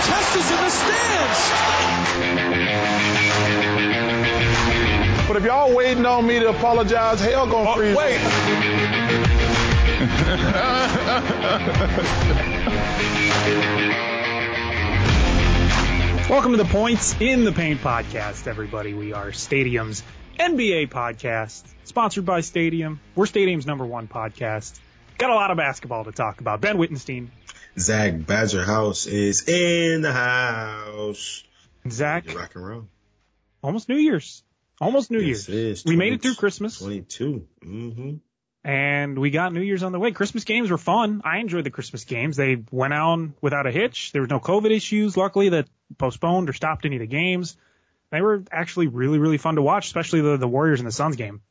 Artesta's in the stands. But if y'all waiting on me to apologize, hell gonna Oh, freeze. wait. Welcome to the Points in the Paint podcast, everybody. We are Stadium's NBA podcast, sponsored by Stadium. We're Stadium's number one podcast. Got a lot of basketball to talk about. Ben Wittenstein, Zach Badger House is in the house. Zach, Rock and roll. almost New Year's. Almost New Yes, Year's. it is. We made it through Christmas, 22. Mm-hmm. and we got New Year's on the way. Christmas games were fun. I enjoyed the Christmas games. They went on without a hitch. There was no COVID issues, luckily, that postponed or stopped any of the games. They were actually really, really fun to watch, especially the, the Warriors and the Suns game.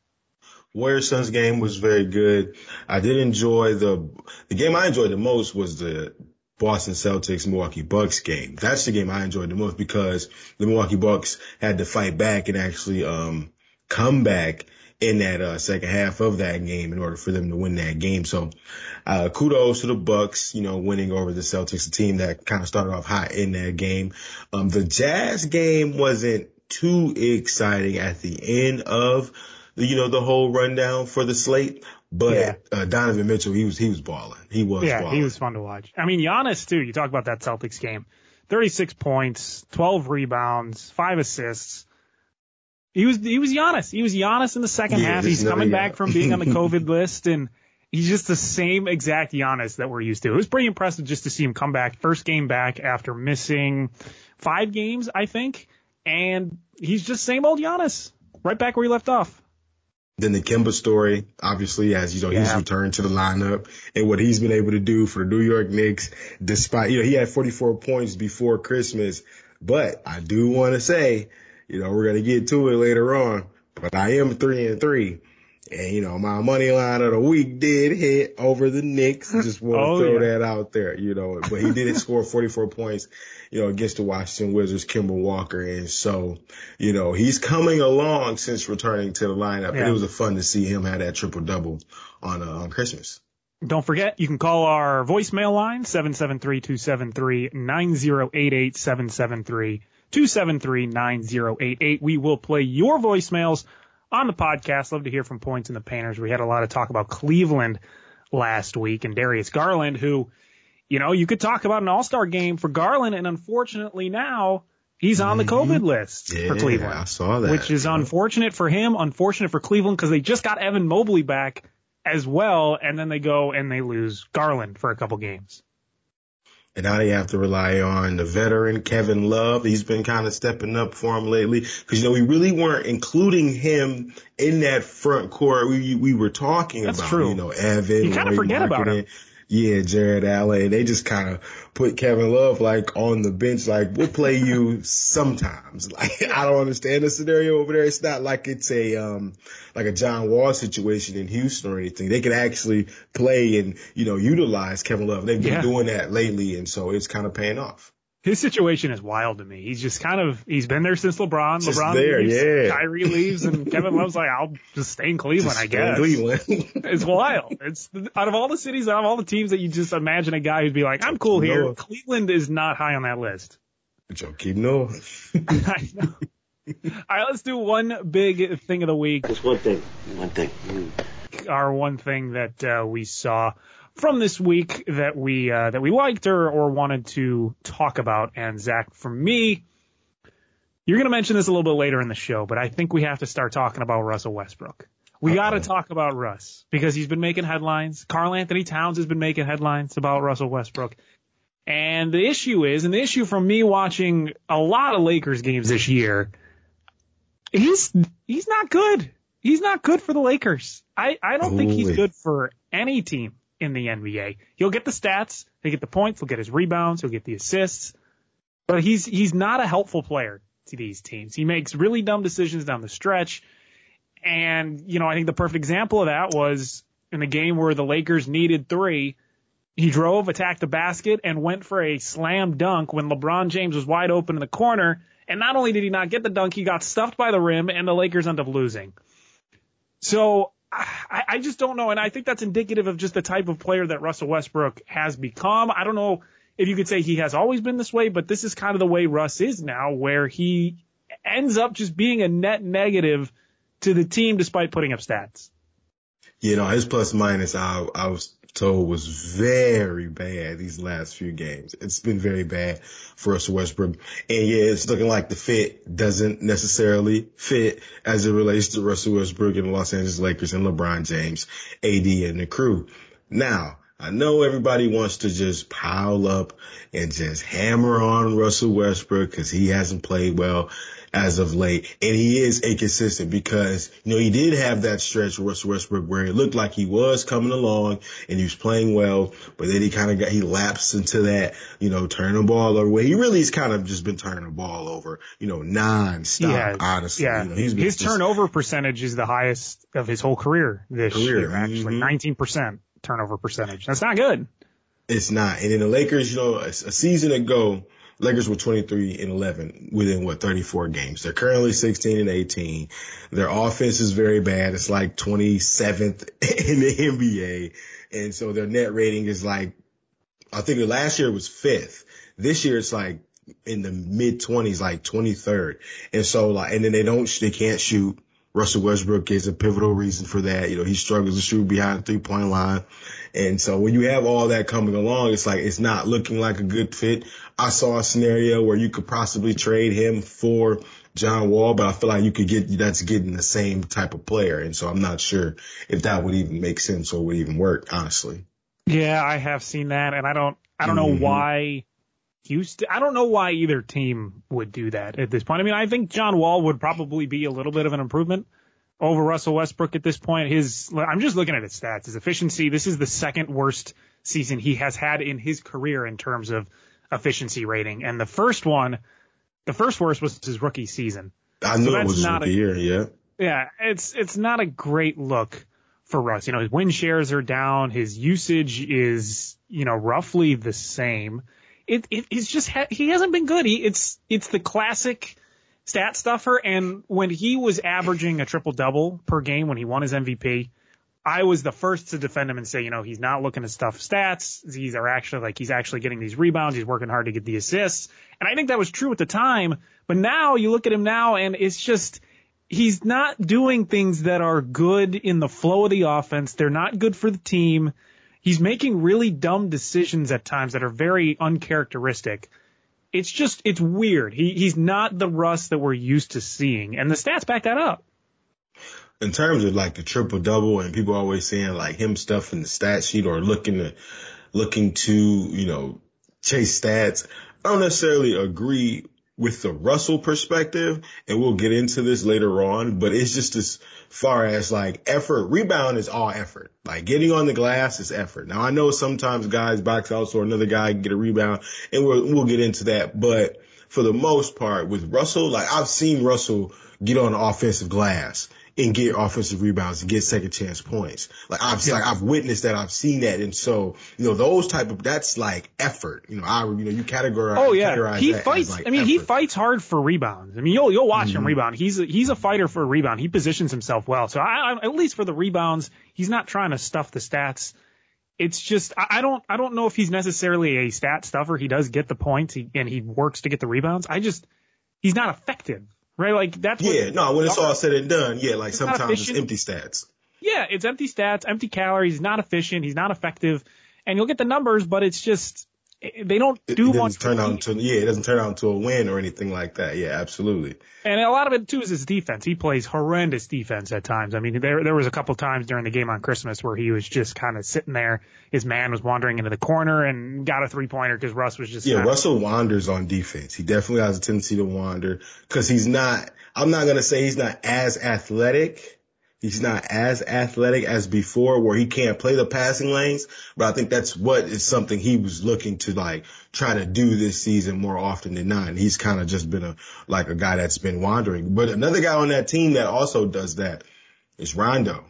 Warriors Suns game was very good. I did enjoy the the game I enjoyed the most was the Boston Celtics Milwaukee Bucks game. That's the game I enjoyed the most because the Milwaukee Bucks had to fight back and actually um come back in that uh, second half of that game in order for them to win that game. So uh kudos to the Bucks, you know, winning over the Celtics, a team that kind of started off hot in that game. Um the Jazz game wasn't too exciting at the end of you know, the whole rundown for the slate. But Yeah. uh, Donovan Mitchell, he was he was balling. He was Yeah, balling. he was fun to watch. I mean, Giannis too. You talk about that Celtics game. 36 points, 12 rebounds, 5 assists. He was he was Giannis. He was Giannis in the second Yeah, half. He's coming back from being on the COVID list and he's just the same exact Giannis that we're used to. It was pretty impressive just to see him come back first game back after missing 5 games, I think. And he's just same old Giannis. Right back where he left off. Then the Kemba story, obviously, as you know, he's returned to the lineup and what he's been able to do for the New York Knicks, despite, you know, he had 44 points before Christmas. But I do want to say, you know, we're going to get to it later on, but I am three and three. And, you know, my money line of the week did hit over the Knicks. Just want to Oh, throw yeah. that out there, you know, but he did score 44 points, you know, against the Washington Wizards, Kemba Walker. And so, you know, he's coming along since returning to the lineup. Yeah. it was a fun to see him have that triple double on, uh, on Christmas. Don't forget, you can call our voicemail line, 773-273-9088, 773-273-9088. We will play your voicemails on the podcast. Love to hear from Points and the Painters. We had a lot of talk about Cleveland last week and Darius Garland, who, you know, you could talk about an all-star game for Garland, and unfortunately now he's on the COVID list for Mm-hmm. Yeah, Cleveland I saw that. which is know. unfortunate for him, unfortunate for Cleveland because they just got Evan Mobley back as well, and then they go and they lose Garland for a couple games. And now they have to rely on the veteran Kevin Love. He's been kind of stepping up for him lately because you know we really weren't including him in that front court. We we were talking That's about true. you know Evan. You kinda Roy forget about Markkanen, Yeah, Jarrett Allen. They just kind of put Kevin Love like on the bench. Like we'll play you sometimes. Like I don't understand the scenario over there. It's not like it's a um like a John Wall situation in Houston or anything. They can actually play and you know utilize Kevin Love. They've been Yeah. doing that lately, and so it's kind of paying off. His situation is wild to me. He's just kind of he's been there since LeBron. Just LeBron there, leaves, yeah. Kyrie leaves, and Kevin Love's like, I'll just stay in Cleveland, I Just guess. Cleveland. It's wild. It's out of all the cities, out of all the teams that you just imagine a guy who'd be like, I'm cool here. Noah. Cleveland is not high on that list. Joakim Noah. I know. All right, let's do one big thing of the week. Just one thing. One thing. our one thing that uh, we saw from this week that we uh, that we liked or, or wanted to talk about. And Zach, for me, you're going to mention this a little bit later in the show, but I think we have to start talking about Russell Westbrook. We got to talk about Russ because he's been making headlines. Karl-Anthony Towns has been making headlines about Russell Westbrook. And the issue is, and the issue from me watching a lot of Lakers games this year, he's he's not good. He's not good for the Lakers. I, I don't think he's good for any team in the NBA. He'll get the stats, he'll get the points, he'll get his rebounds, he'll get the assists, but he's he's not a helpful player to these teams. He makes really dumb decisions down the stretch. And, you know, I think the perfect example of that was in the game where the Lakers needed three. He drove, attacked the basket, and went for a slam dunk when LeBron James was wide open in the corner. And not only did he not get the dunk, he got stuffed by the rim, and the Lakers ended up losing. So I, I just don't know. And I think that's indicative of just the type of player that Russell Westbrook has become. I don't know if you could say he has always been this way, but this is kind of the way Russ is now, where he ends up just being a net negative to the team despite putting up stats. You know, his plus minus, I, I was told was very bad these last few games. It's been very bad for Russell Westbrook. And yeah, it's looking like the fit doesn't necessarily fit as it relates to Russell Westbrook and the Los Angeles Lakers and LeBron James, AD and the crew. Now, I know everybody wants to just pile up and just hammer on Russell Westbrook because he hasn't played well as of late. And he is inconsistent because, you know, he did have that stretch with Westbrook where it looked like he was coming along and he was playing well, but then he kind of got, he lapsed into that, you know, turn the ball over where he really has kind of just been turning the ball over, you know, non-stop, honestly. Yeah. You know, his just, turnover percentage is the highest of his whole career this career. year, actually, mm-hmm. 19% turnover percentage. That's not good. It's not. And in the Lakers, you know, a, a season ago, Lakers were 23 and 11 within what 34 games. They're currently 16 and 18. Their offense is very bad. It's like 27th in the NBA. And so their net rating is like, I think the last year was fifth. This year it's like in the mid 20s, like 23rd. And so like, and then they don't, they can't shoot. Russell Westbrook is a pivotal reason for that. You know, he struggles to shoot behind the three point line. And so when you have all that coming along, it's like, it's not looking like a good fit. I saw a scenario where you could possibly trade him for John Wall, but I feel like you could get, that's getting the same type of player. And so I'm not sure if that would even make sense or would even work, honestly. Yeah, I have seen that and I don't, I don't mm-hmm. know why Houston, I don't know why either team would do that at this point. I mean, I think John Wall would probably be a little bit of an improvement over Russell Westbrook at this point. His, I'm just looking at his stats, his efficiency. This is the second worst season he has had in his career in terms of efficiency rating. And the first one, the first worst was his rookie season. I knew so it was not a year, yeah. Yeah, it's it's not a great look for Russ. You know, his win shares are down, his usage is, you know, roughly the same. It, it it's just ha- he hasn't been good. He it's it's the classic stat stuffer and when he was averaging a triple double per game when he won his MVP, I was the first to defend him and say, you know, he's not looking at stuff stats. These are actually like he's actually getting these rebounds. He's working hard to get the assists. And I think that was true at the time. But now you look at him now and it's just he's not doing things that are good in the flow of the offense. They're not good for the team. He's making really dumb decisions at times that are very uncharacteristic. It's just it's weird. He he's not the Russ that we're used to seeing. And the stats back that up in terms of like the triple double and people always saying like him stuff in the stat sheet or looking to looking to, you know, chase stats. I don't necessarily agree with the Russell perspective, and we'll get into this later on, but it's just as far as like effort, rebound is all effort. Like getting on the glass is effort. Now I know sometimes guys box out so another guy can get a rebound, and we'll, we'll get into that, but for the most part with Russell, like I've seen Russell get on offensive glass and get offensive rebounds and get second chance points. Like I've yeah. like I've witnessed that, I've seen that, and so you know those type of that's like effort. You know, I you know you categorize. Oh yeah, he fights. Like I mean, effort. he fights hard for rebounds. I mean, you'll you'll watch mm-hmm. him rebound. He's a, he's a fighter for a rebound. He positions himself well. So I, I, at least for the rebounds, he's not trying to stuff the stats. It's just I, I don't I don't know if he's necessarily a stat stuffer. He does get the points he, and he works to get the rebounds. I just he's not effective right? Like that's yeah. no, when it's all said and done, yeah. Like sometimes it's empty stats. Yeah, it's empty stats, empty calories. He's not efficient. He's not effective, and you'll get the numbers, but it's just they don't do it much. Turn out into yeah, it doesn't turn out into a win or anything like that. Yeah, absolutely. And a lot of it too is his defense. He plays horrendous defense at times. I mean, there there was a couple times during the game on Christmas where he was just kind of sitting there. His man was wandering into the corner and got a three pointer because Russ was just yeah. Russell wanders on defense. He definitely has a tendency to wander because he's not. I'm not gonna say he's not as athletic He's not as athletic as before where he can't play the passing lanes, but I think that's what is something he was looking to like try to do this season more often than not. And he's kind of just been a, like a guy that's been wandering. But another guy on that team that also does that is Rondo.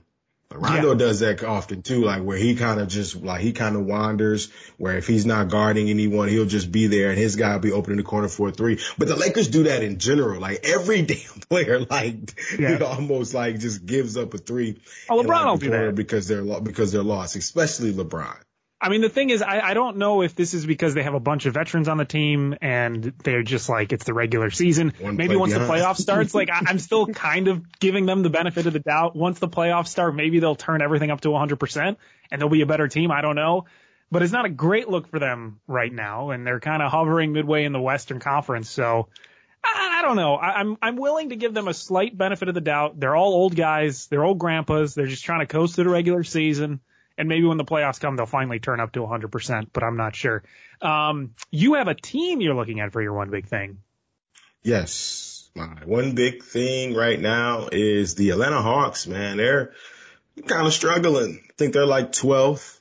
Rondo yeah. does that often too, like where he kind of just like he kind of wanders. Where if he's not guarding anyone, he'll just be there, and his guy will be opening the corner for a three. But the Lakers do that in general. Like every damn player, like yeah. almost like just gives up a three. Oh, LeBron will do that because they're because they're lost, especially LeBron. I mean, the thing is, I, I don't know if this is because they have a bunch of veterans on the team and they're just like, it's the regular season. One maybe once behind. the playoff starts, like, I, I'm still kind of giving them the benefit of the doubt. Once the playoffs start, maybe they'll turn everything up to 100% and they'll be a better team. I don't know. But it's not a great look for them right now. And they're kind of hovering midway in the Western Conference. So I, I don't know. I, I'm, I'm willing to give them a slight benefit of the doubt. They're all old guys. They're old grandpas. They're just trying to coast through the regular season and maybe when the playoffs come, they'll finally turn up to 100%, but I'm not sure. Um, you have a team you're looking at for your one big thing. Yes. My one big thing right now is the Atlanta Hawks, man. They're kind of struggling. I think they're like 12th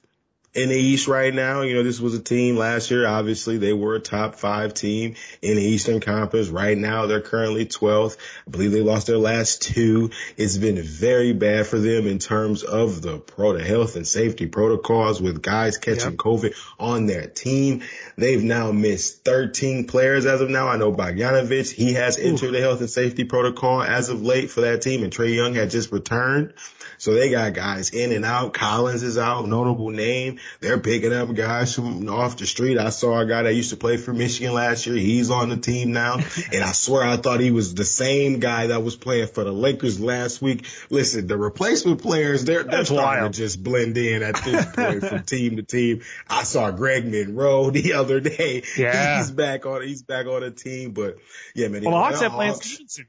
in the East right now. You know, this was a team last year. Obviously, they were a top five team in the Eastern Conference. Right now, they're currently 12th. I believe they lost their last two. It's been very bad for them in terms of the pro, the health and safety protocols with guys catching yep. COVID on their team. They've now missed 13 players as of now. I know Bogdanovic, he has entered Ooh. the health and safety protocol as of late for that team and Trae Young had just returned. So they got guys in and out. Collins is out, notable name. They're picking up guys from off the street. I saw a guy that used to play for Michigan last year. He's on the team now. and I swear I thought he was the same guy that was playing for the Lakers last week. Listen, the replacement players, they're, they're starting wild. to just blend in at this point from team to team. I saw Greg Monroe the other day. Yeah. He's back on, he's back on the team, but yeah, man. Well, the Hawks have Lance Stephenson.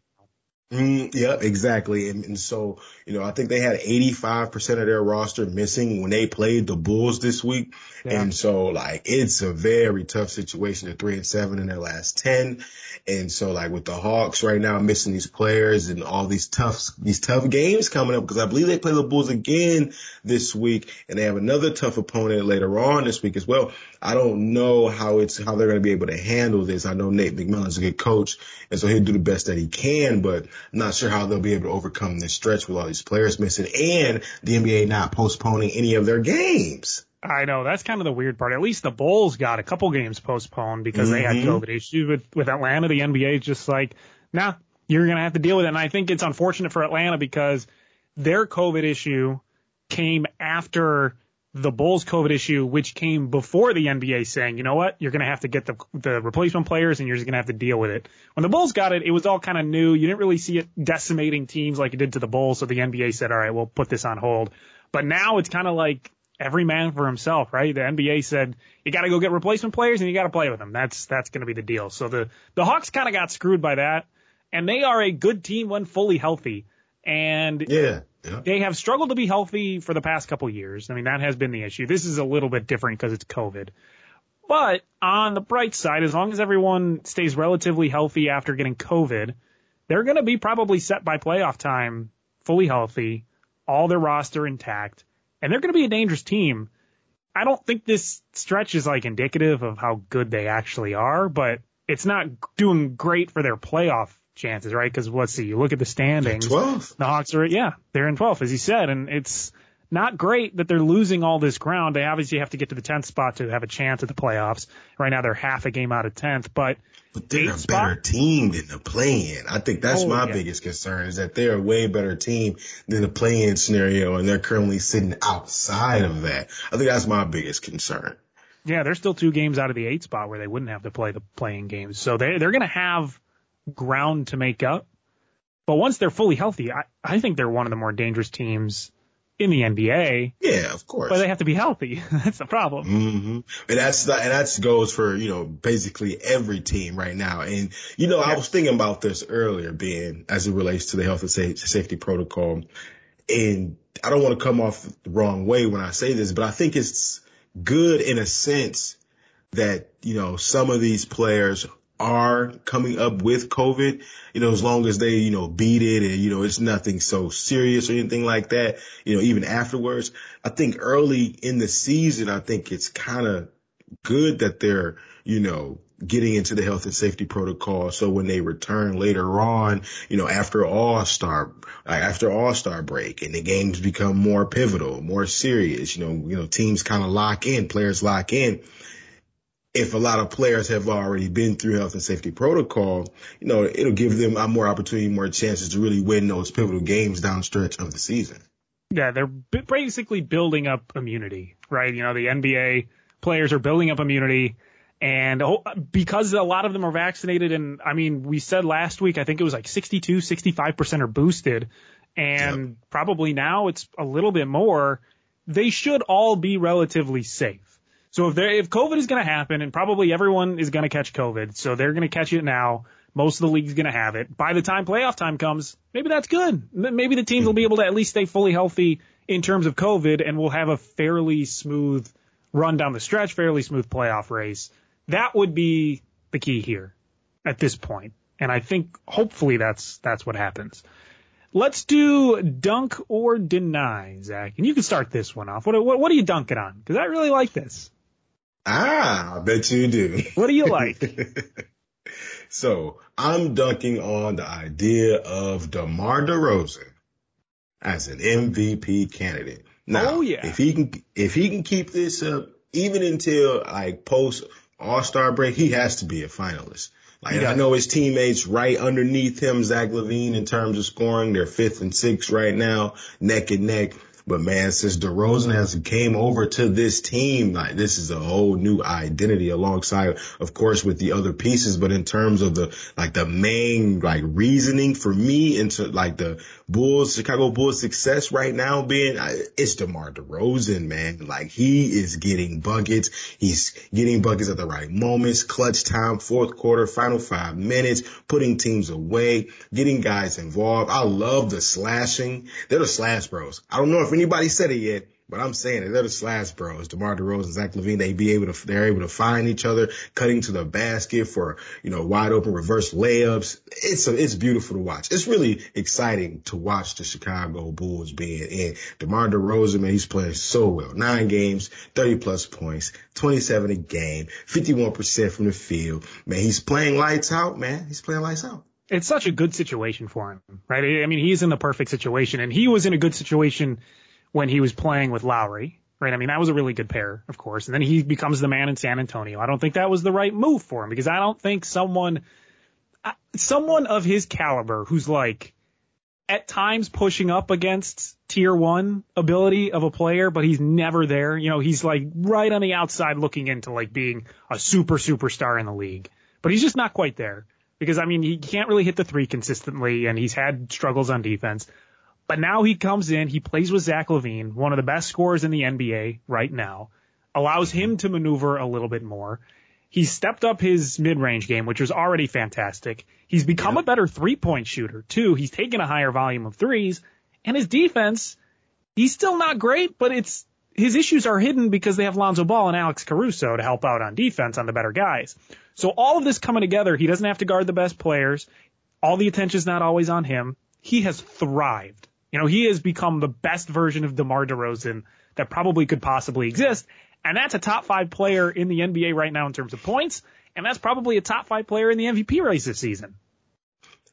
Mm, yeah, exactly. And, and so, you know, I think they had 85% of their roster missing when they played the Bulls this week. Yeah. And so like, it's a very tough situation. They're three and seven in their last 10. And so like with the Hawks right now missing these players and all these tough, these tough games coming up because I believe they play the Bulls again this week and they have another tough opponent later on this week as well. I don't know how it's, how they're going to be able to handle this. I know Nate McMillan's a good coach and so he'll do the best that he can, but I'm not sure how they'll be able to overcome this stretch with all these players missing and the NBA not postponing any of their games. I know that's kind of the weird part. At least the Bulls got a couple games postponed because mm-hmm. they had mm-hmm. COVID issues with with Atlanta. The NBA is just like, nah, you're gonna have to deal with it. And I think it's unfortunate for Atlanta because their COVID issue came after the Bulls COVID issue, which came before the NBA saying, you know what, you're going to have to get the the replacement players and you're just going to have to deal with it. When the Bulls got it, it was all kind of new. You didn't really see it decimating teams like it did to the Bulls. So the NBA said, all right, we'll put this on hold. But now it's kind of like every man for himself, right? The NBA said you got to go get replacement players and you got to play with them. That's that's going to be the deal. So the the Hawks kind of got screwed by that, and they are a good team when fully healthy. And yeah. They have struggled to be healthy for the past couple years. I mean, that has been the issue. This is a little bit different because it's COVID. But on the bright side, as long as everyone stays relatively healthy after getting COVID, they're going to be probably set by playoff time, fully healthy, all their roster intact, and they're going to be a dangerous team. I don't think this stretch is like indicative of how good they actually are, but it's not doing great for their playoff chances, right? Because let's see, you look at the standings. 12. The Hawks are, yeah, they're in 12th, as you said, and it's not great that they're losing all this ground. They obviously have to get to the 10th spot to have a chance at the playoffs. Right now, they're half a game out of 10th, but. But they're a spot? better team than the play-in. I think that's oh, my yeah. biggest concern is that they're a way better team than the play-in scenario, and they're currently sitting outside of that. I think that's my biggest concern. Yeah, they're still two games out of the eight spot where they wouldn't have to play the playing games. So they they're going to have ground to make up. But once they're fully healthy, I, I think they're one of the more dangerous teams in the NBA. Yeah, of course. But they have to be healthy. that's the problem. Mm-hmm. And that's the, and that's goes for you know basically every team right now. And you know, yeah. I was thinking about this earlier, being as it relates to the health and safety protocol. And I don't want to come off the wrong way when I say this, but I think it's good in a sense that you know some of these players are coming up with COVID, you know, as long as they, you know, beat it and, you know, it's nothing so serious or anything like that, you know, even afterwards, I think early in the season, I think it's kind of good that they're, you know, getting into the health and safety protocol. So when they return later on, you know, after all star, after all star break and the games become more pivotal, more serious, you know, you know, teams kind of lock in, players lock in if a lot of players have already been through health and safety protocol, you know, it'll give them more opportunity, more chances to really win those pivotal games down stretch of the season. Yeah, they're basically building up immunity, right? You know, the NBA players are building up immunity and oh, because a lot of them are vaccinated and I mean, we said last week, I think it was like 62, 65% are boosted and yep. probably now it's a little bit more. They should all be relatively safe. So if there, if COVID is going to happen, and probably everyone is going to catch COVID, so they're going to catch it now. Most of the league's going to have it. By the time playoff time comes, maybe that's good. Maybe the teams will be mm-hmm. able to at least stay fully healthy in terms of COVID, and we'll have a fairly smooth run down the stretch, fairly smooth playoff race. That would be the key here at this point. And I think hopefully that's that's what happens. Let's do dunk or deny, Zach. And you can start this one off. What what, what are you dunking on? Because I really like this. Ah, I bet you do. What do you like? so I'm dunking on the idea of DeMar DeRozan as an MVP candidate. Now, oh, yeah. if he can, if he can keep this up even until like post All Star break, he has to be a finalist. Like I know his teammates right underneath him, Zach LaVine, in terms of scoring, they're fifth and sixth right now, neck and neck. But man, since DeRozan has came over to this team, like this is a whole new identity alongside, of course, with the other pieces. But in terms of the, like the main, like reasoning for me into like the Bulls, Chicago Bulls success right now being, it's DeMar DeRozan, man. Like he is getting buckets. He's getting buckets at the right moments, clutch time, fourth quarter, final five minutes, putting teams away, getting guys involved. I love the slashing. They're the slash bros. I don't know if anybody said it yet, but I'm saying. They're the slash bros. DeMar DeRozan, Zach LaVine, they be able to, they're able to find each other, cutting to the basket for, you know, wide open reverse layups. It's a, it's beautiful to watch. It's really exciting to watch the Chicago Bulls being in. DeMar DeRozan, man, he's playing so well. Nine games, 30 plus points, 27 a game, 51% from the field. Man, he's playing lights out, man. He's playing lights out it's such a good situation for him, right? I mean, he's in the perfect situation, and he was in a good situation when he was playing with Lowry, right? I mean, that was a really good pair, of course. And then he becomes the man in San Antonio. I don't think that was the right move for him because I don't think someone, someone of his caliber who's like at times pushing up against tier one ability of a player, but he's never there. You know, he's like right on the outside looking into like being a super superstar in the league, but he's just not quite there because I mean, he can't really hit the three consistently and he's had struggles on defense. But now he comes in, he plays with Zach LaVine, one of the best scorers in the NBA right now, allows him to maneuver a little bit more. He's stepped up his mid-range game, which was already fantastic. He's become yeah. a better three-point shooter too. He's taken a higher volume of threes, and his defense, he's still not great, but it's his issues are hidden because they have Lonzo Ball and Alex Caruso to help out on defense on the better guys. So all of this coming together, he doesn't have to guard the best players. All the attention's not always on him. He has thrived. You know, he has become the best version of DeMar DeRozan that probably could possibly exist. And that's a top five player in the NBA right now in terms of points. And that's probably a top five player in the MVP race this season.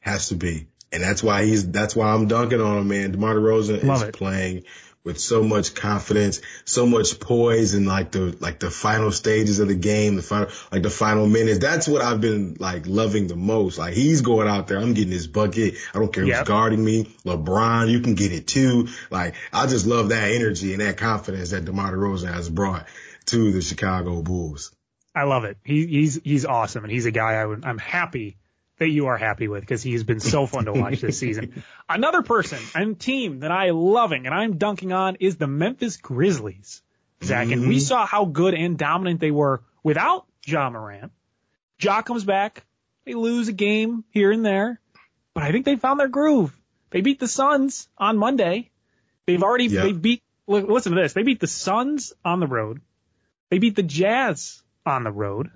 Has to be. And that's why he's, that's why I'm dunking on him, man. DeMar DeRozan Love is it. playing with so much confidence, so much poise in like the like the final stages of the game, the final like the final minutes. That's what I've been like loving the most. Like he's going out there, I'm getting his bucket. I don't care yep. who's guarding me. LeBron, you can get it too. Like I just love that energy and that confidence that DeMar DeRozan has brought to the Chicago Bulls. I love it. He, he's he's awesome, and he's a guy I would, I'm happy that you are happy with because he has been so fun to watch this season. Another person and team that I am loving and I'm dunking on is the Memphis Grizzlies, Zach. Mm-hmm. And we mm-hmm. saw how good and dominant they were without Ja Morant. Ja comes back. They lose a game here and there, but I think they found their groove. They beat the Suns on Monday. They've already, yeah. they beat, listen to this. They beat the Suns on the road. They beat the Jazz on the road.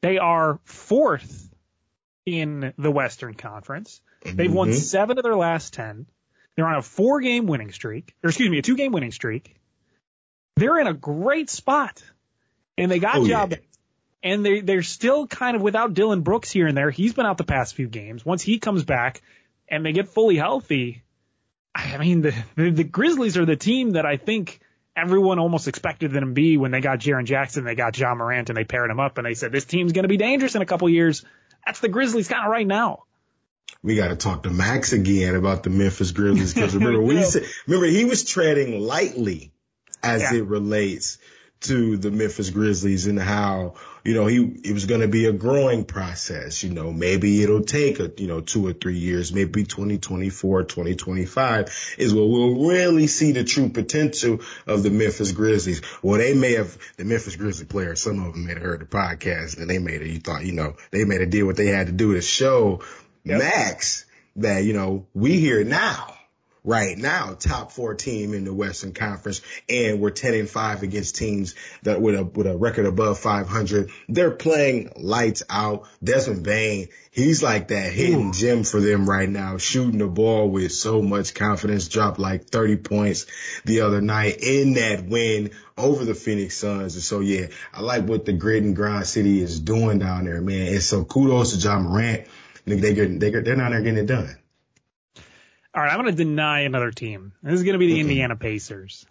They are fourth in the Western Conference. They've mm-hmm. won seven of their last 10. They're on a four game winning streak, or excuse me, a two game winning streak. They're in a great spot. And they got Oh, job. yeah. And they, they're still kind of without Dillon Brooks here and there. He's been out the past few games. Once he comes back and they get fully healthy, I mean, the, the, the Grizzlies are the team that I think everyone almost expected them to be when they got Jaren Jackson, they got Ja Morant, and they paired him up, and they said this team's going to be dangerous in a couple years. That's the Grizzlies kind of right now. we got to talk to Max again about the Memphis Grizzlies because remember We said, remember he was treading lightly as Yeah. it relates to the Memphis Grizzlies and how you know he it was going to be a growing process. You know maybe it'll take a you know two or three years, maybe 2024, 2025 is where we'll really see the true potential of the Memphis Grizzlies. Well, they may have the Memphis Grizzlies players. Some of them may have heard the podcast and they made it. You thought you know they made a deal what they had to do to show Max that, you know, we here now, right now, top four team in the Western Conference, and we're 10 and 5 against teams that with a, with a record above 500. They're playing lights out. Desmond Bane, he's like that hidden gem for them right now, shooting the ball with so much confidence, dropped like 30 points the other night in that win over the Phoenix Suns. And so, yeah, I like what the grit and grind city is doing down there, man. And so kudos to Ja Morant. They, they, get- they, get- they're down there getting it done. All right, I'm going to deny another team. This is going to be the Indiana Pacers.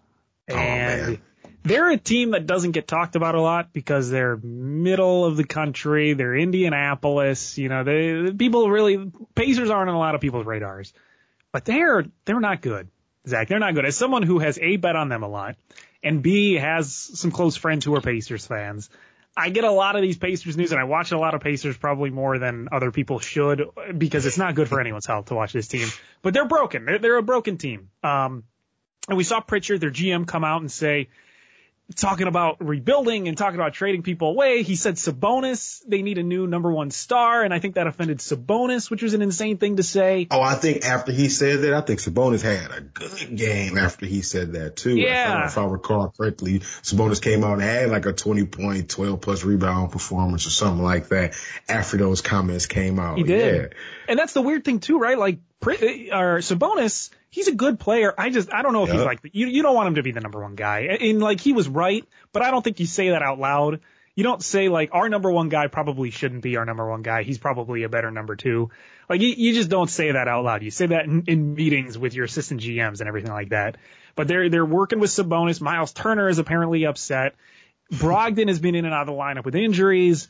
Oh, And man. they're a team that doesn't get talked about a lot because they're middle of the country. They're Indianapolis. You know, they people really Pacers aren't on a lot of people's radars, but they're they're not good. Zach, they're not good. As someone who has a bet on them a lot, and B has some close friends who are Pacers fans, I get a lot of these Pacers news, and I watch a lot of Pacers probably more than other people should because it's not good for anyone's health to watch this team. But they're broken. They're, they're a broken team. Um, and we saw Pritchard, their GM, come out and say, talking about rebuilding and talking about trading people away. He said Sabonis, they need a new number one star, and I think that offended Sabonis, which was an insane thing to say. Oh, I think after he said that, I think Sabonis had a good game after he said that too. Yeah. If I, if I recall correctly, Sabonis came out and had like a 20 point, 12 plus rebound performance or something like that after those comments came out. He did. Yeah. And that's the weird thing too, right? Like, Pri- uh, or Sabonis, he's a good player. I just, I don't know if he's like, you, you don't want him to be the number one guy. And like, he was right, but I don't think you say that out loud. You don't say like, our number one guy probably shouldn't be our number one guy. He's probably a better number two. Like, you, you just don't say that out loud. You say that in, in meetings with your assistant GMs and everything like that. But they're, they're working with Sabonis. Miles Turner is apparently upset. Brogdon has been in and out of the lineup with injuries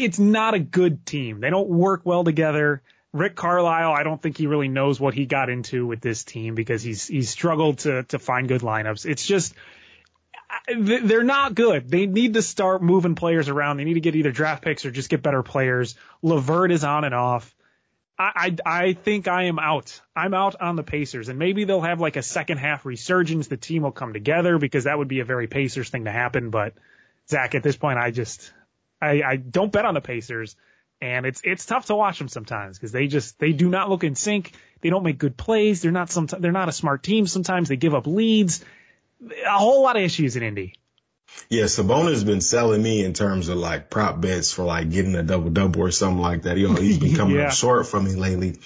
it's not a good team. They don't work well together. Rick Carlisle, I don't think he really knows what he got into with this team because he's he's struggled to to find good lineups. It's just they're not good. They need to start moving players around. They need to get either draft picks or just get better players. LeVert is on and off. I, I I think I am out. I'm out on the Pacers, and maybe they'll have like a second half resurgence. The team will come together because that would be a very Pacers thing to happen. But Zach, at this point, I just I, I don't bet on the Pacers, and it's it's tough to watch them sometimes because they just they do not look in sync. They don't make good plays. They're not some they're not a smart team. Sometimes they give up leads. A whole lot of issues in Indy. Yeah, Sabonis has been selling me in terms of like prop bets for like getting a double double or something like that. You know, he's been coming Yeah. up short from me lately.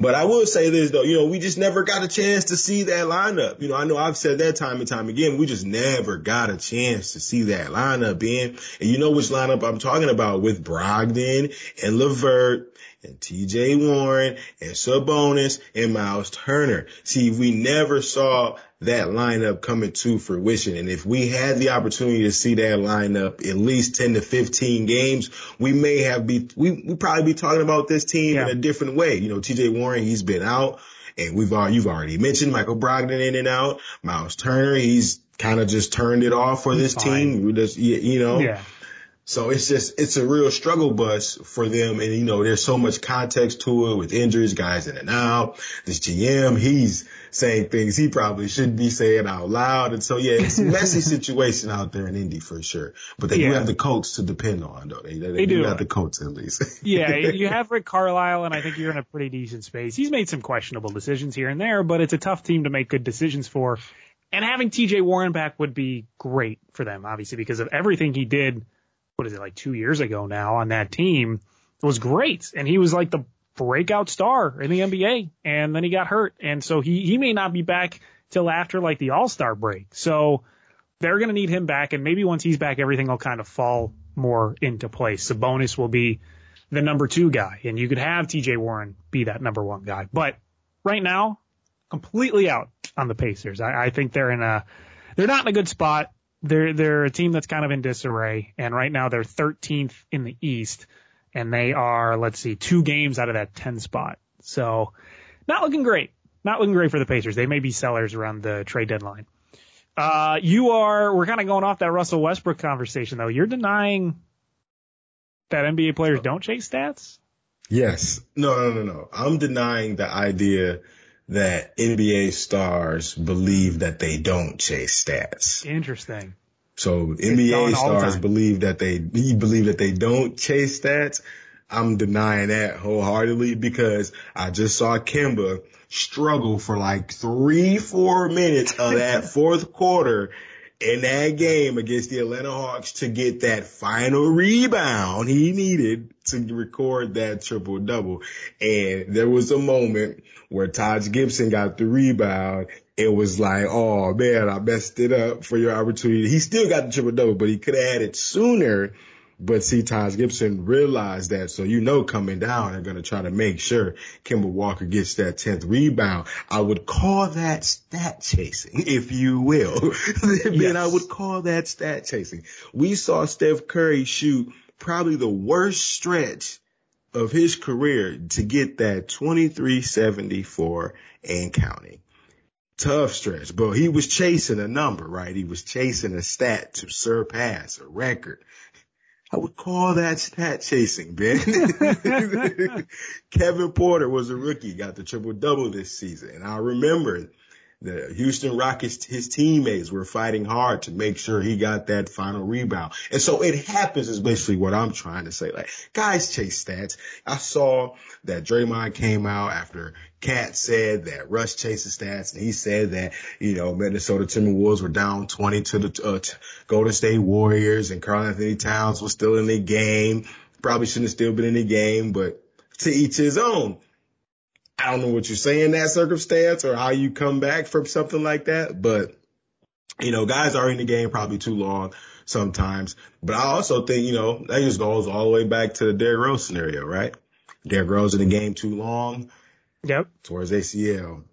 But I will say this though, you know, we just never got a chance to see that lineup. You know, I know I've said that time and time again. We just never got a chance to see that lineup in. And you know which lineup I'm talking about with Brogdon and LeVert and TJ Warren and Sabonis and Miles Turner. See, we never saw that lineup coming to fruition. And if we had the opportunity to see that lineup at least 10 to 15 games, we may have be, we, we probably be talking about this team Yeah. in a different way. You know, TJ Warren, he's been out and we've all, you've already mentioned Michael Brogdon in and out. Miles Turner, he's kind of just turned it off for this fine. team. We just, you you know, Yeah. So it's just, it's a real struggle bus for them. And, you know, there's so much context to it with injuries, guys in and out. This GM, he's saying things he probably shouldn't be saying out loud. And so, yeah, it's a messy situation out there in Indy for sure. But they do have the coach to depend on, though. They, they, They do. have the coach at least. Yeah, you have Rick Carlisle, and I think you're in a pretty decent space. He's made some questionable decisions here and there, but it's a tough team to make good decisions for. And having TJ Warren back would be great for them, obviously, because of everything he did. What is it like two years ago now on that team? was great, and he was like the breakout star in the NBA, and then he got hurt, and so he he may not be back till after like the All Star break. So they're going to need him back, and maybe once he's back, everything will kind of fall more into place. Sabonis will be the number two guy, and you could have T.J. Warren be that number one guy. But right now, completely out on the Pacers. I, I think they're in a they're not in a good spot. They're they're a team that's kind of in disarray, and right now they're 13th in the East, and they are let's see two games out of that 10 spot. So not looking great. Not looking great for the Pacers. They may be sellers around the trade deadline. Uh, you are, we're kind of going off that Russell Westbrook conversation though. You're denying that NBA players don't chase stats? Yes. No, no, no, no. I'm denying the idea that NBA stars believe that they don't chase stats. Interesting. So NBA stars believe that they believe that they don't chase stats. I'm denying that wholeheartedly because I just saw Kemba struggle for like three, four minutes of that fourth quarter in that game against the Atlanta Hawks to get that final rebound he needed to record that triple double. And there was a moment where Taj Gibson got the rebound. It was like, oh man, I messed it up for your opportunity. He still got the triple double, but he could have had it sooner but see, Taj Gibson realized that. So, you know, coming down, they're going to try to make sure Kemba Walker gets that 10th rebound. I would call that stat chasing, if you will. then yes. I would call that stat chasing. We saw Steph Curry shoot probably the worst stretch of his career to get that 2374 and counting. Tough stretch, but he was chasing a number, right? He was chasing a stat to surpass a record. I would call that stat chasing, Ben. Kevin Porter was a rookie, got the triple double this season. And I remember the Houston Rockets, his teammates were fighting hard to make sure he got that final rebound. And so it happens is basically what I'm trying to say. Like guys chase stats. I saw that Draymond came out after KAT said that Russ chases stats and he said that, you know, Minnesota Timberwolves were down 20 to the uh, Golden State Warriors and Karl-Anthony Towns was still in the game. Probably shouldn't have still been in the game, but to each his own. I don't know what you say in that circumstance or how you come back from something like that, but you know, guys are in the game probably too long sometimes. But I also think, you know, that just goes all the way back to the Derrick Rose scenario, right? Derrick Rose in the game too long. Yep. Towards ACL.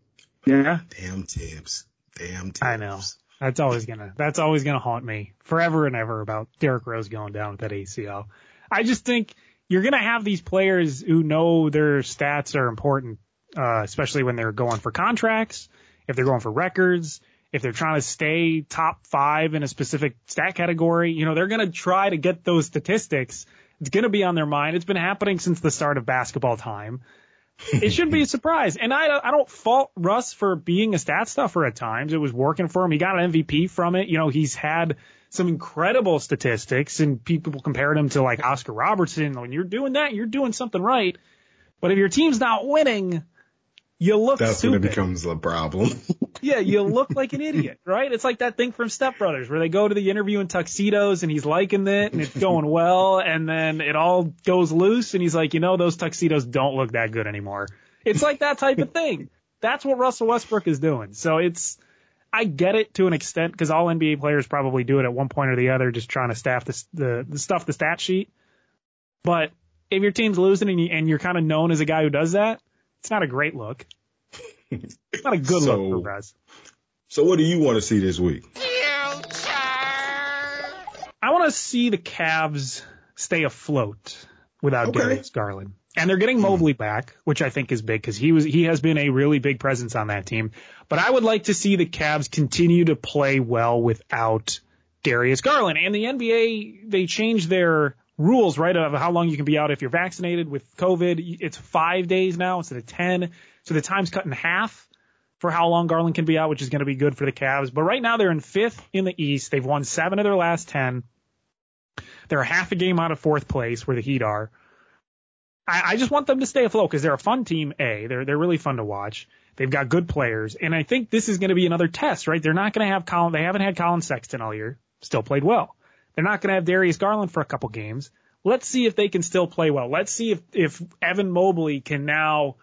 Yeah. Damn Thibs. Damn Thibs. I know. That's always gonna that's always gonna haunt me forever and ever about Derrick Rose going down with that ACL. I just think you're gonna have these players who know their stats are important uh, especially when they're going for contracts, if they're going for records, if they're trying to stay top five in a specific stat category, you know, they're going to try to get those statistics. It's going to be on their mind. It's been happening since the start of basketball time. it shouldn't be a surprise. And I, I don't fault Russ for being a stat stuffer at times. It was working for him. He got an MVP from it. You know, he's had some incredible statistics and people compared him to like Oscar Robertson. When you're doing that, you're doing something right. But if your team's not winning, you look That's stupid. when it becomes a problem. yeah, you look like an idiot, right? It's like that thing from Step Brothers where they go to the interview in tuxedos and he's liking it and it's going well and then it all goes loose and he's like, you know, those tuxedos don't look that good anymore. It's like that type of thing. That's what Russell Westbrook is doing. So it's, I get it to an extent because all NBA players probably do it at one point or the other, just trying to staff the, the, the stuff, the stat sheet. But if your team's losing and, you, and you're kind of known as a guy who does that, it's not a great look. It's not a good so, look for Russ. So what do you want to see this week? I want to see the Cavs stay afloat without okay. Darius Garland. And they're getting Mobley back, which I think is big because he was he has been a really big presence on that team. But I would like to see the Cavs continue to play well without Darius Garland. And the NBA they changed their rules, right, of how long you can be out if you're vaccinated with COVID. It's five days now instead of 10. So the time's cut in half for how long Garland can be out, which is going to be good for the Cavs. But right now they're in fifth in the East. They've won seven of their last 10. They're a half a game out of fourth place where the Heat are. I, I just want them to stay afloat because they're a fun team. A, they're, they're really fun to watch. They've got good players. And I think this is going to be another test, right? They're not going to have Collin, they haven't had Collin Sexton all year. Still played well. They're not going to have Darius Garland for a couple games. Let's see if they can still play well. Let's see if, if Evan Mobley can now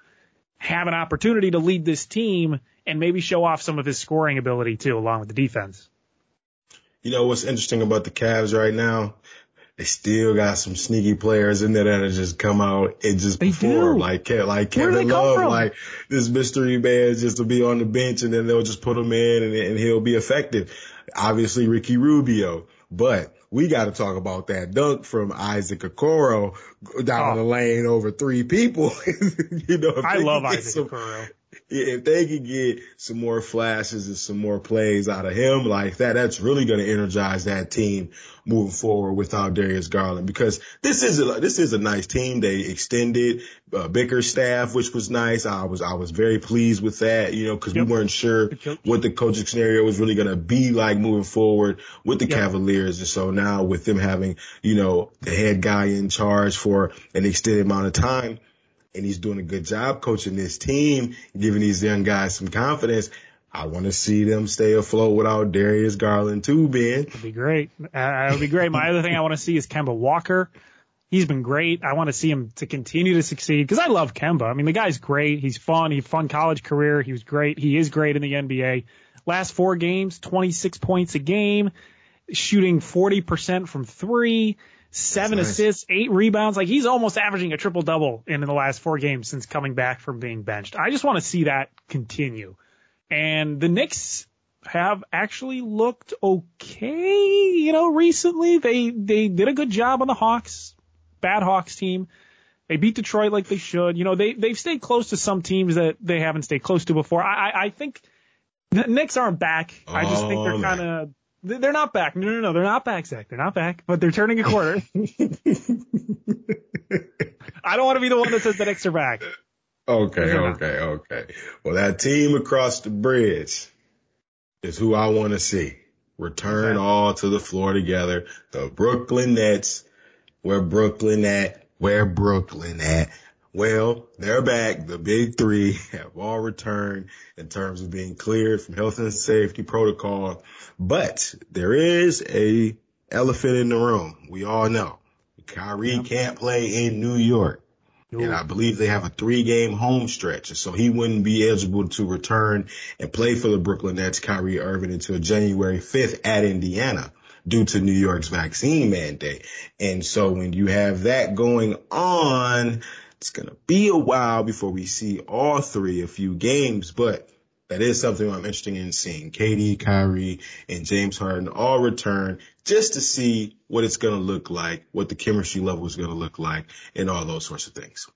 have an opportunity to lead this team and maybe show off some of his scoring ability too, along with the defense. You know what's interesting about the Cavs right now? They still got some sneaky players in there that just come out and just They perform do. like like Kevin Love, like this mystery man just to be on the bench and then they'll just put him in and, and he'll be effective. Obviously Ricky Rubio, but we got to talk about that dunk from Isaac Okoro down Oh. the lane over three people. you know, I love Isaac some- Okoro. If they could get some more flashes and some more plays out of him like that, that's really going to energize that team moving forward without Darius Garland because this is a this is a nice team. They extended uh, Bickerstaff, which was nice. I was I was very pleased with that, you know, because Yep. we weren't sure what the coaching scenario was really going to be like moving forward with the Yep. Cavaliers. And so now with them having, you know, the head guy in charge for an extended amount of time, and he's doing a good job coaching this team, giving these young guys some confidence. I want to see them stay afloat without Darius Garland too, Ben. That'd be great. Uh, would be great. My other thing I want to see is Kemba Walker. He's been great. I want to see him to continue to succeed because I love Kemba. I mean, the guy's great. He's fun. He fun college career. He was great. He is great in the NBA. Last four games, 26 points a game, shooting 40% from three, seven nice. assists, eight rebounds. Like he's almost averaging a triple double in the last four games since coming back from being benched. I just want to see that continue. And the Knicks have actually looked okay, you know, recently. They they did a good job on the Hawks, bad Hawks team. They beat Detroit like they should. You know, they they've stayed close to some teams that they haven't stayed close to before. I I, I think the Knicks aren't back. I just think Oh, they're kind of they're not back. No, no, no, they're not back, Zach. They're not back, but they're turning a corner. I don't want to be the one that says the Knicks are back. Okay, okay, okay. Well, that team across the bridge is who I want to see return Okay. all to the floor together. The Brooklyn Nets. Where Brooklyn at? Where Brooklyn at? Well, they're back. The big three have all returned in terms of being cleared from health and safety protocol. But there is a elephant in the room. We all know Kyrie can't play in New York. And I believe they have a three game home stretch. So he wouldn't be eligible to return and play for the Brooklyn Nets, Kyrie Irving until January 5th at Indiana due to New York's vaccine mandate. And so when you have that going on, it's going to be a while before we see all three a few games, but that is something I'm interested in seeing. KD, Kyrie, and James Harden all return just to see what it's going to look like, what the chemistry level is going to look like, and all those sorts of things.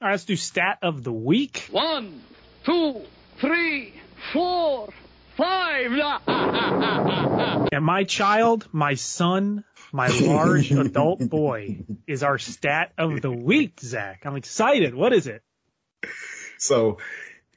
All right, let's do stat of the week. One, two, three, four, five. And my child, my son, my large adult boy is our stat of the week, Zach. I'm excited. What is it? So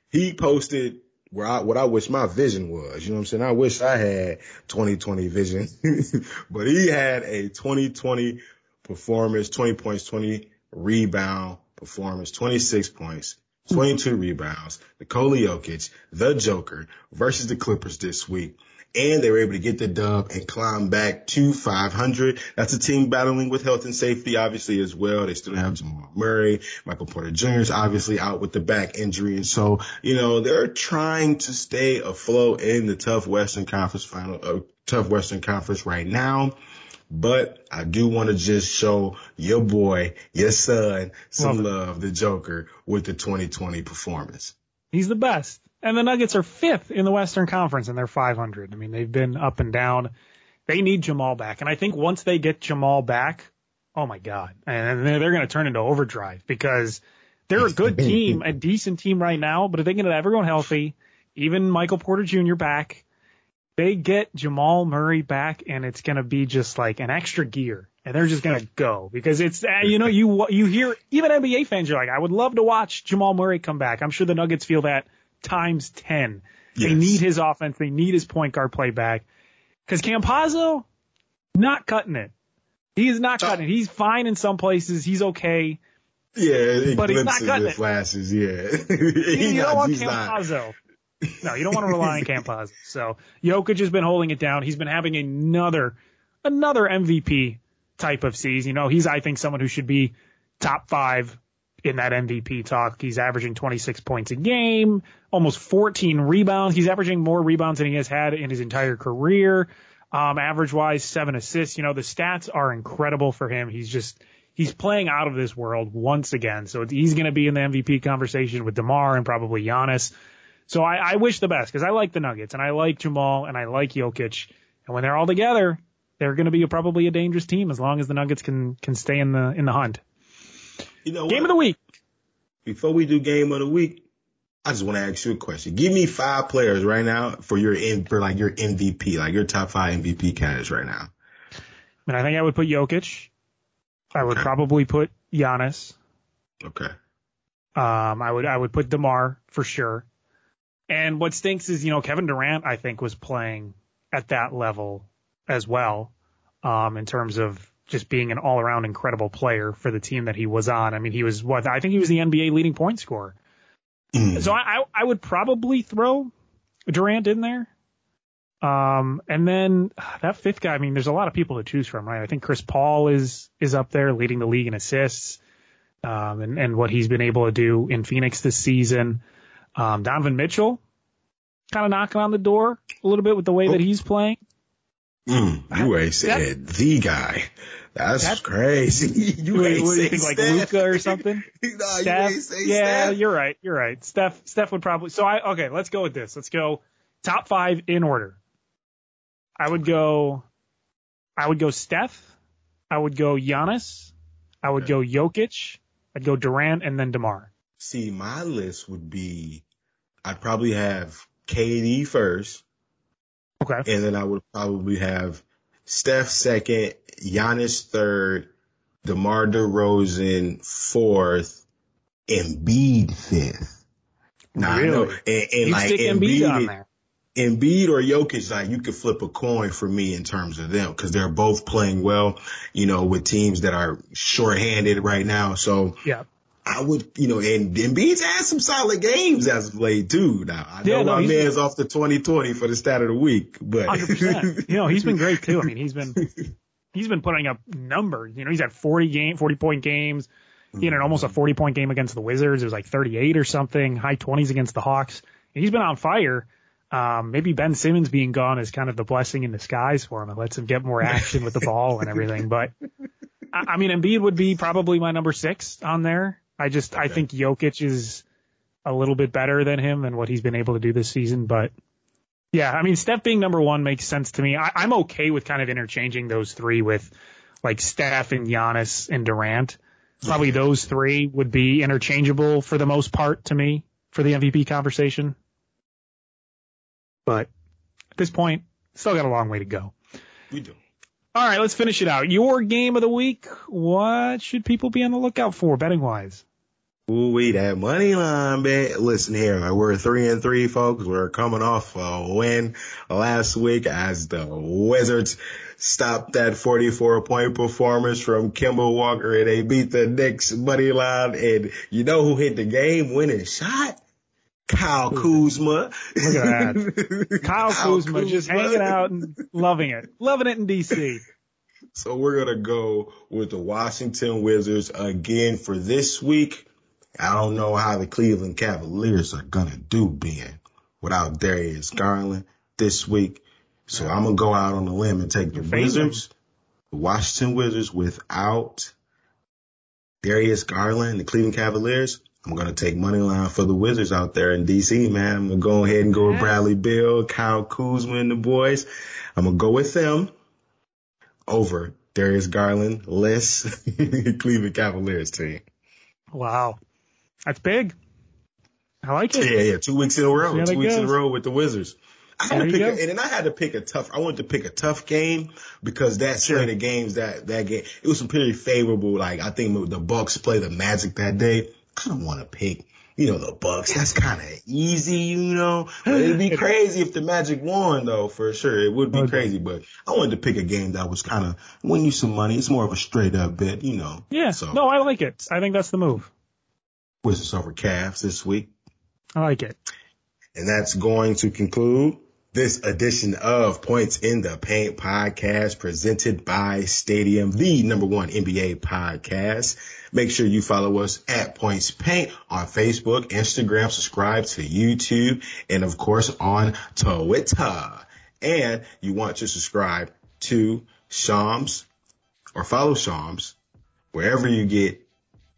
he posted where I, what I wish my vision was. You know what I'm saying? I wish I had 2020 vision, but he had a 2020 performance, 20 points, 20 rebound performance, 26 points, 22 rebounds. Nikola Jokic, the Joker versus the Clippers this week. And they were able to get the dub and climb back to 500. That's a team battling with health and safety, obviously, as well. They still have Jamal Murray. Michael Porter Jr. is obviously out with the back injury. And so, you know, they're trying to stay afloat in the tough Western Conference final, uh, tough Western Conference right now. But I do want to just show your boy, your son, some Love love, the Joker, with the 2020 performance. He's the best. And the Nuggets are fifth in the Western Conference and they're 500. I mean, they've been up and down. They need Jamal back. And I think once they get Jamal back, oh my God. And they're, they're going to turn into overdrive because they're a good team, a decent team right now. But if they can get everyone healthy, even Michael Porter Jr. back, they get Jamal Murray back and it's going to be just like an extra gear. And they're just going to go because it's, uh, you know, you, you hear even NBA fans are like, I would love to watch Jamal Murray come back. I'm sure the Nuggets feel that times 10. They need his offense. They need his point guard play back. Cause Campazzo, not cutting it. He is not cutting it. He's fine in some places. He's okay. Yeah, But he's not cutting it. flashes. Yeah, You, He you not- don't want not. Campazzo. No, you don't want to rely on Campazzo. So Jokic has been holding it down. He's been having another, another MVP type of season. You know, he's I think someone who should be top five in that MVP talk. He's averaging 26 points a game, almost 14 rebounds. He's averaging more rebounds than he has had in his entire career. Um, average wise, seven assists. You know, the stats are incredible for him. He's just, he's playing out of this world once again. So he's going to be in the MVP conversation with DeMar and probably Giannis. So I, I wish the best because I like the Nuggets and I like Jamal and I like Jokic. And when they're all together, they're going to be a, probably a dangerous team as long as the Nuggets can can stay in the in the hunt. You know Game of the week. Before we do game of the week, I just want to ask you a question. Give me five players right now for your in for like your MVP, like your top five MVP candidates right now. And I think I would put Jokic. I would Okay. probably put Giannis. Okay. Um, I would I would put Demar for sure. And what stinks is you know Kevin Durant I think was playing at that level as well, um, in terms of just being an all around incredible player for the team that he was on. I mean he was what I think he was the NBA leading point scorer. Mm. So I I, I would probably throw Durant in there. Um, and then that fifth guy, I mean, there's a lot of people to choose from, right? I think Chris Paul is, is up there leading the league in assists, um, and, and what he's been able to do in Phoenix this season. Um, Donovan Mitchell kind of knocking on the door a little bit with the way that he's playing. Mm, you ain't said the guy. That's That- crazy. you What, ain't what you think, like Luka or something? nah, you Steph? say yeah, Steph. you're right. You're right. Steph, Steph would probably, so I, okay, let's go with this. Let's go top five in order. I would go, I would go Steph. I would go Giannis. I would go Jokic. I'd go Durant and then DeMar. See, my list would be, I'd probably have KD first, Okay. and then I would probably have Steph second, Giannis third, DeMar DeRozan fourth, Embiid fifth. Now, I know, and, and You like stick Embiid on there. Embiid or Jokic, like you could flip a coin for me in terms of them because they're both playing well, you know, with teams that are shorthanded right now. So Yeah. I would, you know, and Embiid's had some solid games as of late too. Now I know Yeah, no, my man's off the 2020 for the stat of the week, but Hundred percent. You know, he's been great too. I mean, he's been he's been putting up numbers. You know, he's had forty game, forty point games. He had an almost a forty point game against the Wizards. It was like thirty eight or something. High twenties against the Hawks. And he's been on fire. Um, maybe Ben Simmons being gone is kind of the blessing in disguise for him. It lets him get more action with the ball and everything. But I, I mean, Embiid would be probably my number six on there. I just I think Jokic is a little bit better than him and what he's been able to do this season. But yeah, I mean, Steph being number one makes sense to me. I, I'm okay with kind of interchanging those three with like Steph and Giannis and Durant. Probably those three would be interchangeable for the most part to me for the MVP conversation. But at this point, still got a long way to go. we do. All right, let's finish it out. Your game of the week. What should people be on the lookout for betting wise? Ooh, we that money line bet. Listen here, we're three and three, folks. We're coming off a win last week as the Wizards stopped that 44 point performance from Kemba Walker and they beat the Knicks money line. And you know who hit the game winning shot? Kyle Kuzma. Look at that. Kyle, Kuzma, just hanging out and loving it. Loving it in DC. So we're gonna go with the Washington Wizards again for this week. I don't know how the Cleveland Cavaliers are gonna do being without Darius Garland this week. So I'm gonna go out on a limb and take the Wizards, the Washington Wizards without Darius Garland, the Cleveland Cavaliers. I'm gonna take money line for the Wizards out there in DC, man. I'm gonna go ahead and go with Bradley Beal, Kyle Kuzma, and the boys. I'm gonna go with them over Darius Garland, less Cleveland Cavaliers team. Wow. That's big. I like it. Yeah, yeah, two weeks in a row, two weeks in a row with the Wizards. I had There to pick, a, and then I had to pick a tough. I wanted to pick a tough game because that slate of games that that game it was some pretty favorable. Like I think the Bucks play the Magic that day. I don't want to pick, you know, the Bucks. That's kind of easy, you know. But it'd be crazy if the Magic won, though, for sure. It would be Okay. crazy. But I wanted to pick a game that was kind of win you some money. It's more of a straight up bet, you know. Yeah. So No, I like it. I think that's the move. Wizards over Cavs this week. Oh, I like it. And that's going to conclude this edition of Points in the Paint podcast presented by Stadium, the number one NBA podcast. Make sure you follow us at Points Paint on Facebook, Instagram, subscribe to YouTube, and of course on Twitter. And you want to subscribe to Shams or follow Shams wherever you get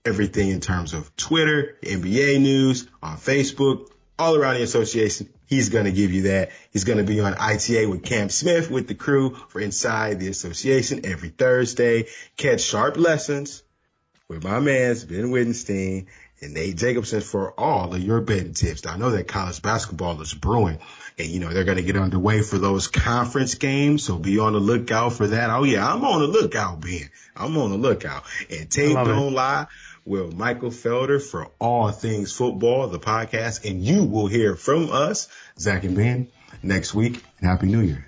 everything in terms of Twitter, NBA news, on Facebook, all around the association. He's going to give you that. He's going to be on ITA with Cam Smith with the crew for Inside the Association every Thursday. Catch sharp lessons with my man's Ben Wittenstein and Nate Jacobson for all of your betting tips. I know that college basketball is brewing and you know, they're going to get underway for those conference games. So be on the lookout for that. Oh yeah, I'm on the lookout, Ben. I'm on the lookout and tape don't lie with Michael Felder for all things football, the podcast, and you will hear from us, Zach and Ben, next week. And Happy New Year.